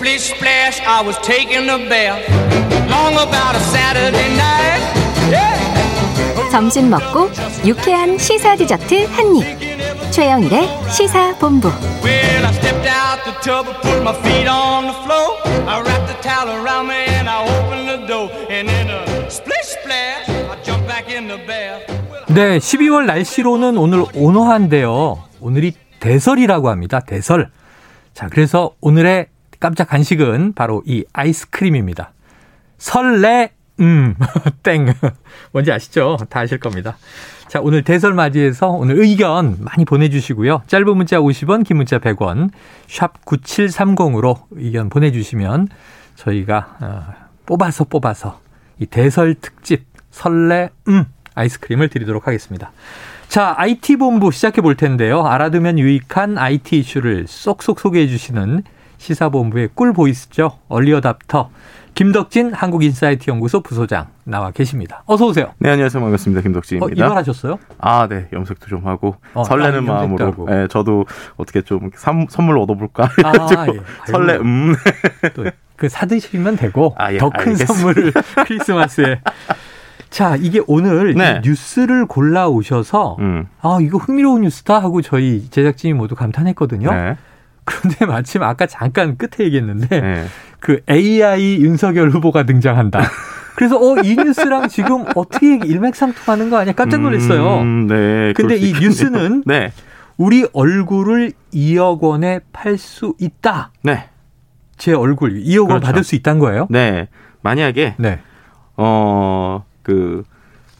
Splish splash, I was taking a bath. Long about a Saturday night. Yeah. 점심 먹고 유쾌한 시사 디저트 한 입. 최영일의 시사 본부. Well, I stepped out the tub and put my feet on the floor. I wrapped the towel around me and I opened the door. And in a splish splash, I jumped back in the bath. 네, 12월 날씨로는 오늘 온화한데요. 오늘이 대설이라고 합니다. 대설. 자, 그래서 오늘의 깜짝 간식은 바로 이 아이스크림입니다. 설레, 음, 땡. 뭔지 아시죠? 다 아실 겁니다. 자, 오늘 대설 맞이해서 오늘 의견 많이 보내주시고요. 짧은 문자 50원, 긴 문자 100원, 샵 9730으로 의견 보내주시면 저희가 어, 뽑아서 뽑아서 이 대설 특집 설레, 음, 아이스크림을 드리도록 하겠습니다. 자, IT본부 시작해 볼 텐데요. 알아두면 유익한 IT 이슈를 쏙쏙 소개해 주시는 시사본부의 꿀 보이스죠. 얼리어답터 김덕진 한국인사이트 연구소 부소장 나와 계십니다. 어서 오세요. 네, 안녕하세요. 반갑습니다. 어, 김덕진입니다. 입원하셨어요? 아, 네. 염색도 좀 하고 어, 설레는 아, 마음으로 하고. 예, 저도 어떻게 좀 선, 선물 얻어볼까 아, 예. 설레. 음. 또그 사드시면 되고 아, 예, 더큰 알겠습니다. 선물을 크리스마스에 자, 이게 오늘 네. 이 뉴스를 골라 오셔서 음. 아, 이거 흥미로운 뉴스다 하고 저희 제작진이 모두 감탄했거든요. 네. 그런데 마침 아까 잠깐 끝에 얘기했는데 네. 그 AI 윤석열 후보가 등장한다. 그래서 어 이 뉴스랑 지금 어떻게 일맥상통하는 거 아니야? 깜짝 놀랐어요. 음, 네. 근데 이 있겠네요. 뉴스는 네. 우리 얼굴을 2억 원에 팔 수 있다. 네. 제 얼굴 2억 원 그렇죠. 받을 수 있다는 거예요? 네. 만약에 네. 어, 그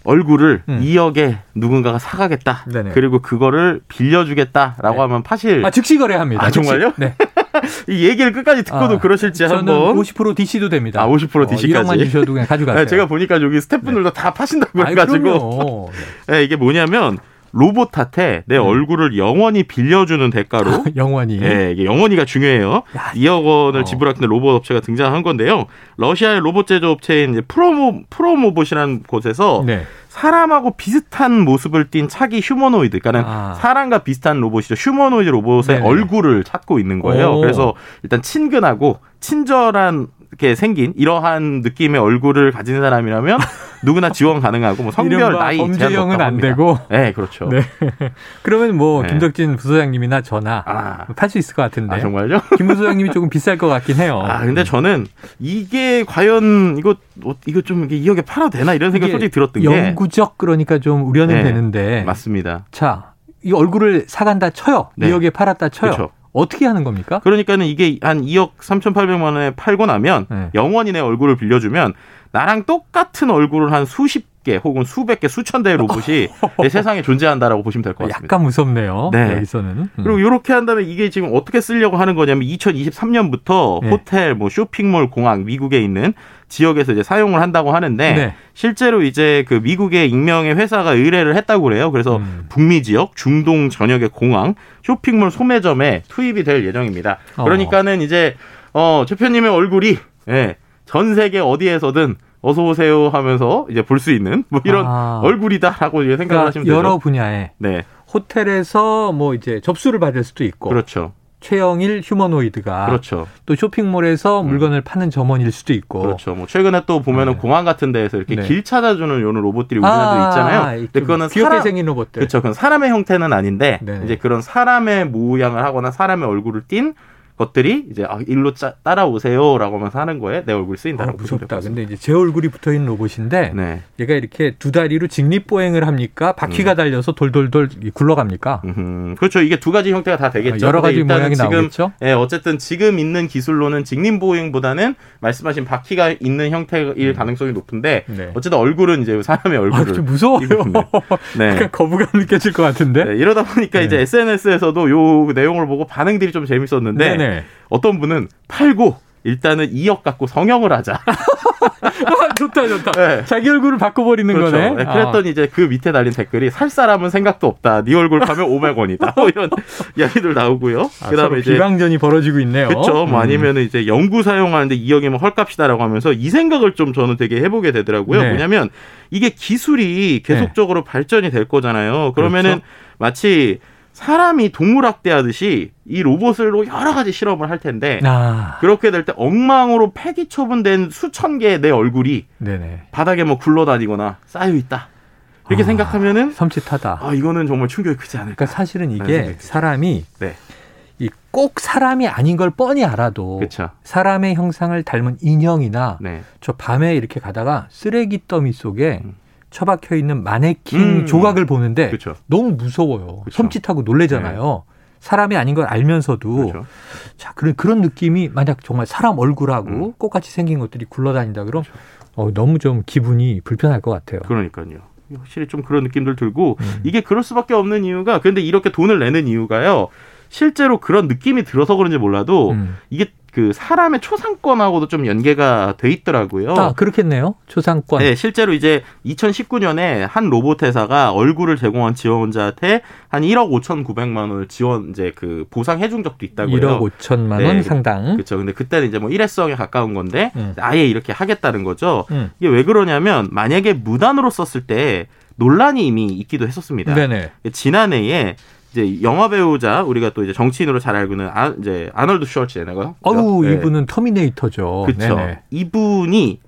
얼굴을 음. 2억에 누군가가 사가겠다. 네네. 그리고 그거를 빌려주겠다라고 네. 하면 파실 아 즉시 거래합니다. 아. 정말요? 네. 이 얘기를 끝까지 듣고도 아, 그러실지 저는 한번 50% DC도 됩니다. 아, 50% DC 까지? 1억만 주셔도 그냥 가져가세요. 네, 제가 보니까 여기 스태프분들도 다 파신다고 해가지고. 네. 네, 이게 뭐냐면 로봇한테 내 음. 얼굴을 영원히 빌려주는 대가로 영원히. 예, 이게 영원히가 중요해요. 야, 2억 원을 어. 지불하는 로봇 업체가 등장한 건데요. 러시아의 로봇 제조 업체인 이제 프로모 프로모봇이라는 곳에서 네. 사람하고 비슷한 모습을 띈 차기 휴머노이드, 그러니까 아. 사람과 비슷한 로봇이죠. 휴머노이드 로봇의 네네. 얼굴을 찾고 있는 거예요. 오. 그래서 일단 친근하고 친절하게 생긴 이러한 느낌의 얼굴을 가진 사람이라면 누구나 지원 가능하고 뭐 성별 나이 범죄형은 안. 되고. 네, 그렇죠. 네. 그러면 뭐 네. 김덕진 부소장님이나 저나 아. 팔수 있을 것 같은데. 아 정말요? 김 부소장님이 조금 비쌀 것 같긴 해요. 아 근데 저는 이게 과연 이거 어, 이거 좀 이게 2억에 팔아도 되나 이런 생각 이 이게 솔직히 들었던 게 영구적 그러니까 좀 우려는 네, 되는데. 맞습니다. 자, 이 얼굴을 사간다 쳐요. 네. 2억에 팔았다 쳐요. 그렇죠. 어떻게 하는 겁니까? 그러니까는 이게 한 2억 3,800만 원에 팔고 나면 네. 영원히 내 얼굴을 빌려주면 나랑 똑같은 얼굴을 한 수십 개 혹은 수백 개 수천 대의 로봇이 내 세상에 존재한다라고 보시면 될 것 같습니다. 약간 무섭네요. 네. 여기서는. 음. 그리고 이렇게 한다면 이게 지금 어떻게 쓰려고 하는 거냐면 2023년부터 네. 호텔, 뭐 쇼핑몰, 공항, 미국에 있는 지역에서 이제 사용을 한다고 하는데 네. 실제로 이제 그 미국의 익명의 회사가 의뢰를 했다고 그래요. 그래서 음. 북미 지역, 중동 전역의 공항, 쇼핑몰 소매점에 투입이 될 예정입니다. 어. 그러니까는 이제 어, 대표님의 얼굴이 예, 전 세계 어디에서든 어서 오세요 하면서 이제 볼 수 있는 뭐 이런 아. 얼굴이다라고 이제 생각을 그러니까 하시면 되죠. 여러 분야에 네, 호텔에서 뭐 이제 접수를 받을 수도 있고 그렇죠, 최영일 휴머노이드가 그렇죠. 또 쇼핑몰에서 물건을 파는 점원일 수도 있고 그렇죠. 뭐 최근에 또 보면은 네. 공항 같은 데에서 이렇게 네. 길 찾아주는 요런 로봇들이 우리나라도 있잖아요. 이 근데 좀 그거는 귀엽게 사람 생긴 로봇들. 그렇죠. 그건 사람의 형태는 아닌데 네네. 이제 그런 사람의 모양을 하거나 사람의 얼굴을 띈 것들이 이제 아, 일로 짜, 따라오세요라고 하면서 하는 거에 내 얼굴 아, 쓰인다라고 될것 무섭다. 근데 이제 제 얼굴이 붙어 있는 로봇인데 네. 얘가 이렇게 두 다리로 직립 보행을 합니까? 바퀴가 달려서 돌돌돌 굴러갑니까? 음, 그렇죠. 이게 두 가지 형태가 다 되겠죠. 아, 여러 가지 모양이 지금, 나오겠죠? 예, 어쨌든 지금 있는 기술로는 직립 보행보다는 말씀하신 바퀴가 있는 형태일 가능성이 높은데 네. 어쨌든 얼굴은 이제 사람의 아, 얼굴을 좀 무서워요. 네. 거부감 느껴질 것 같은데. 네, 이러다 보니까 네. 이제 SNS에서도 요 내용을 보고 반응들이 좀 재밌었는데 네네. 어떤 분은 팔고 일단은 2억 갖고 성형을 하자. 아, 좋다, 좋다. 네. 자기 얼굴을 바꿔버리는 그렇죠. 거네. 네, 그랬더니 이제 그 밑에 달린 댓글이 살 사람은 생각도 없다. 네 얼굴 파면 500원이다. 뭐 이런 이야기들 나오고요. 아, 그다음에 이제 비방전이 벌어지고 있네요. 그렇죠. 뭐 음. 아니면 이제 연구 사용하는데 2억이면 헐값이다라고 하면서 이 생각을 좀 저는 되게 해보게 되더라고요. 네. 뭐냐면 이게 기술이 계속적으로 발전이 될 거잖아요. 그러면은 그렇죠. 마치 사람이 동물 학대하듯이 이 로봇으로 여러 가지 실험을 할 텐데 아, 그렇게 될 때 엉망으로 폐기 처분된 수천 개의 내 얼굴이 네네. 바닥에 뭐 굴러다니거나 쌓여 있다. 이렇게 아, 생각하면은 섬찟하다. 아 이거는 정말 충격이 크지 않을까. 그러니까 사실은 이게. 사람이 네, 이꼭 사람이 아닌 걸 뻔히 알아도 그렇죠. 사람의 형상을 닮은 인형이나 네, 저 밤에 이렇게 가다가 쓰레기 더미 속에 음. 처박혀 있는 마네킹 음. 조각을 보는데 그렇죠. 너무 무서워요. 그쵸. 섬찟하고 놀래잖아요. 사람이 아닌 걸 알면서도 그렇죠. 자 그런 그런 느낌이 만약 정말 사람 얼굴하고 음. 똑같이 생긴 것들이 굴러다닌다 그럼 어, 너무 좀 기분이 불편할 것 같아요. 그러니까요. 확실히 좀 그런 느낌들 들고 음. 이게 그럴 수밖에 없는 이유가 근데 이렇게 돈을 내는 이유가요. 실제로 그런 느낌이 들어서 그런지 몰라도 음. 이게 그 사람의 초상권하고도 좀 연계가 돼 있더라고요. 아 그렇겠네요. 초상권. 네, 실제로 이제 2019년에 한 로봇 회사가 얼굴을 제공한 지원자한테 한 1억 5,900만 원을 지원 이제 그 보상해 준 적도 있다고요. 1억 5천만 네, 원 그- 상당. 그렇죠. 근데 그때는 이제 뭐 일회성에 가까운 건데 음. 아예 이렇게 하겠다는 거죠. 음. 이게 왜 그러냐면 만약에 무단으로 썼을 때 논란이 이미 있기도 했었습니다. 네네. 지난해에 이제 영화 배우자 우리가 또 이제 정치인으로 잘 알고 있는 아, 이제 아놀드 슈왈츠제네거. 어우 네. 이분은 터미네이터죠. 그렇죠. 이분이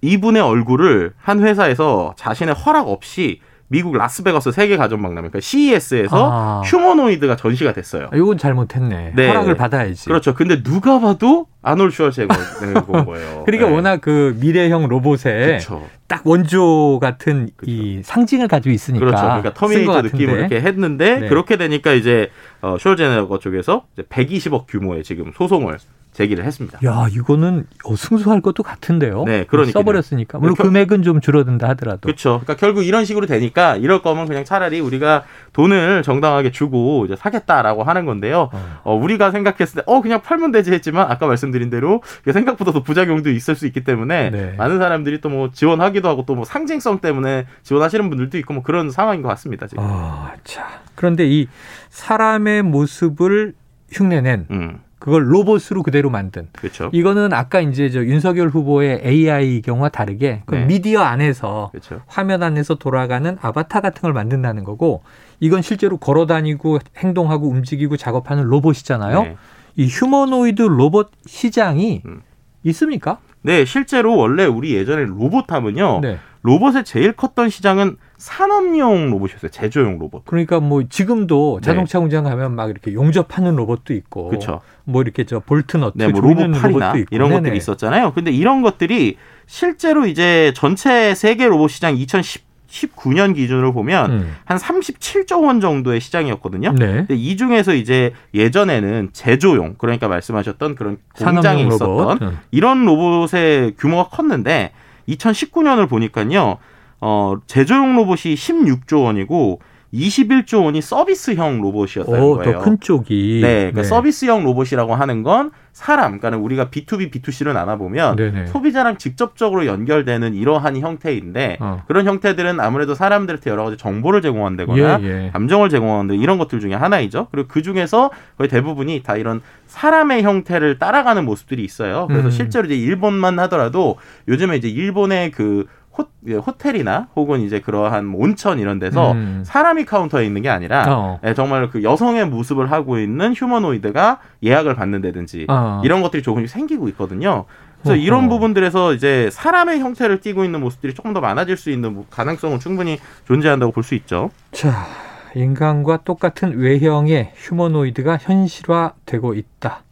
이분의 얼굴을 한 회사에서 자신의 허락 없이 미국 라스베가스 세계 가전 박람회 그러니까 CES에서 아. 휴머노이드가 전시가 됐어요. 아, 이건 잘못했네. 네. 허락을 받아야지. 그렇죠. 근데 누가 봐도 아놀드 슈왈츠제네거 본 거예요. 그러니까 네. 워낙 그 미래형 로봇에 그렇죠. 딱 원조 같은 이 상징을 가지고 있으니까. 그렇죠. 그러니까 터미네이터. 느낌을 이렇게 했는데 네. 그렇게 되니까 이제 어, 슈왈제네거 쪽에서 이제 120억 규모의 지금 소송을 제기를 했습니다. 야 이거는 어, 승소할 것도 같은데요. 네, 그러니까요. 써버렸으니까 물론 겨- 금액은 좀 줄어든다 하더라도. 그렇죠. 그러니까 결국 이런 식으로 되니까 이럴 거면 그냥 차라리 우리가 돈을 정당하게 주고 이제 사겠다라고 하는 건데요. 어. 어, 우리가 생각했을 때, 어, 그냥 팔면 되지 했지만, 아까 말씀드린 대로, 생각보다도 부작용도 있을 수 있기 때문에, 네. 많은 사람들이 또 뭐 지원하기도 하고, 또 뭐 상징성 때문에 지원하시는 분들도 있고, 뭐 그런 상황인 것 같습니다, 지금. 아, 자. 그런데 이 사람의 모습을 흉내낸 음, 그걸 로봇으로 그대로 만든 그렇죠. 이거는 아까 이제 저 윤석열 후보의 AI 경우와 다르게 그 네. 미디어 안에서 그렇죠. 화면 안에서 돌아가는 아바타 같은 걸 만든다는 거고 이건 실제로 걸어 다니고 행동하고 움직이고 작업하는 로봇이잖아요. 네. 이 휴머노이드 로봇 시장이 음. 있습니까? 네, 실제로 원래 우리 예전에 로봇 하면요. 네. 로봇의 제일 컸던 시장은 산업용 로봇이었어요. 제조용 로봇. 그러니까 뭐 지금도 네. 자동차 공장 가면 막 이렇게 용접하는 로봇도 있고 그렇죠. 뭐 이렇게 저 볼트 너트 네, 뭐 로봇 팔이나 로봇도 있고 이런 네네. 것들이 있었잖아요. 근데 이런 것들이 실제로 이제 전체 세계 로봇 시장 2019년 기준으로 보면 음. 한 37조 원 정도의 시장이었거든요. 네. 근데 이 중에서 이제 예전에는 제조용 그러니까 말씀하셨던 그런 공장에 있었던 로봇. 음. 이런 로봇의 규모가 컸는데 2019년을 보니까요. 어, 제조용 로봇이 16조 원이고 21조 원이 서비스형 로봇이었다는 오, 거예요. 더 큰 쪽이. 네, 그러니까 서비스형 로봇이라고 하는 건 사람, 그러니까 우리가 B2B, B2C를 나눠보면 네네. 소비자랑 직접적으로 연결되는 이러한 형태인데 어. 그런 형태들은 아무래도 사람들한테 여러 가지 정보를 제공한다거나 예, 예. 감정을 제공한다 이런 것들 중에 하나이죠. 그리고 그 중에서 거의 대부분이 다 이런 사람의 형태를 따라가는 모습들이 있어요. 그래서 음. 실제로 이제 일본만 하더라도 요즘에 이제 일본의 그 호, 예, 호텔이나 혹은 이제 그러한 뭐 온천 이런 데서 음. 사람이 카운터에 있는 게 아니라 어. 예, 정말 그 여성의 모습을 하고 있는 휴머노이드가 예약을 받는다든지 어. 이런 것들이 조금씩 생기고 있거든요. 그래서 어허. 이런 부분들에서 이제 사람의 형태를 띠고 있는 모습들이 조금 더 많아질 수 있는 가능성은 충분히 존재한다고 볼 수 있죠. 자, 인간과 똑같은 외형의 휴머노이드가 현실화되고 있다.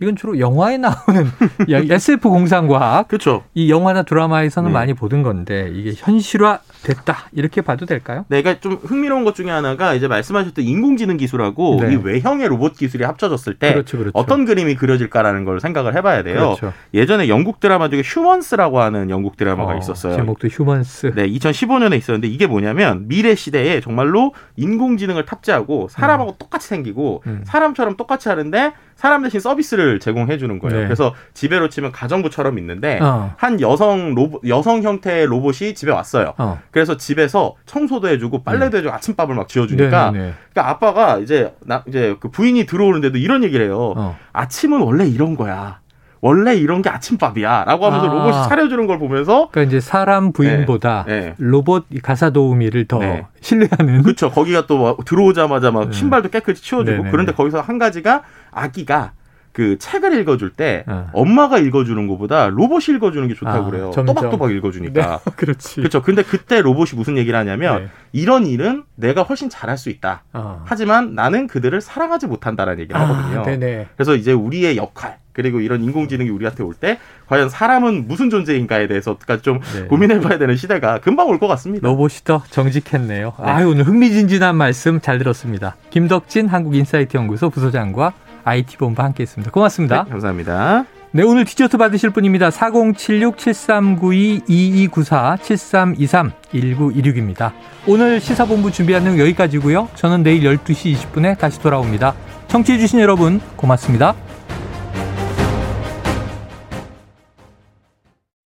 이건 주로 영화에 나오는 SF 공상과학 그렇죠. 이 영화나 드라마에서는 네. 많이 보던 건데 이게 현실화 됐다 이렇게 봐도 될까요? 네, 그러니까 좀 흥미로운 것 중에 하나가 이제 말씀하셨던 인공지능 기술하고 네. 이 외형의 로봇 기술이 합쳐졌을 때 그렇죠, 그렇죠. 어떤 그림이 그려질까라는 걸 생각을 해봐야 돼요. 그렇죠. 예전에 영국 드라마 중에 휴먼스라고 하는 영국 드라마가 어, 있었어요. 제목도 휴먼스. 네, 2015년에 있었는데 이게 뭐냐면 미래 시대에 정말로 인공지능을 탑재하고 사람하고 똑같이 생기고 음. 사람처럼 똑같이 하는데 사람 대신 서비스를 제공해 주는 거예요. 네. 그래서 집에로 치면 가정부처럼 있는데 어. 한 여성 로봇 여성 형태의 로봇이 집에 왔어요. 어. 그래서 집에서 청소도 해주고 빨래도 해주고 아침밥을 막 지어주니까 음. 네네네. 그러니까 아빠가 이제 나 이제 그 부인이 들어오는데도 이런 얘기를 해요. 어. 아침은 원래 이런 거야. 원래 이런 게 아침밥이야라고 하면서 아. 로봇이 차려주는 걸 보면서 그러니까 이제 사람 부인보다 네, 네. 로봇 이 가사 도우미를 더 네. 신뢰하는 그렇죠. 거기가 또막 들어오자마자 막 네. 신발도 깨끗이 치워주고. 그런데 거기서 한 가지가 아기가 그 책을 읽어줄 때 어. 엄마가 읽어주는 것보다 로봇이 읽어주는 게 좋다고 아, 그래요. 점점. 또박또박 읽어주니까. 네, 그렇지. 그렇죠. 근데 그때 로봇이 무슨 얘기를 하냐면 네. 이런 일은 내가 훨씬 잘할 수 있다. 어. 하지만 나는 그들을 사랑하지 못한다라는 얘기를 하거든요. 아, 네네. 그래서 이제 우리의 역할 그리고 이런 인공지능이 우리한테 올 때 과연 사람은 무슨 존재인가에 대해서까지 좀 네. 고민해봐야 되는 시대가 금방 올 것 같습니다. 로봇이 더 정직했네요. 아유, 오늘 흥미진진한 말씀 잘 들었습니다. 김덕진 한국인사이트 연구소 부소장과 IT본부 함께 했습니다. 고맙습니다. 네, 감사합니다. 네, 오늘 디저트 받으실 분입니다. 4076-7392-2294-7323-1926입니다. 오늘 시사본부 준비한 내용 여기까지고요. 저는 내일 12시 20분에 다시 돌아옵니다. 청취해주신 여러분 고맙습니다.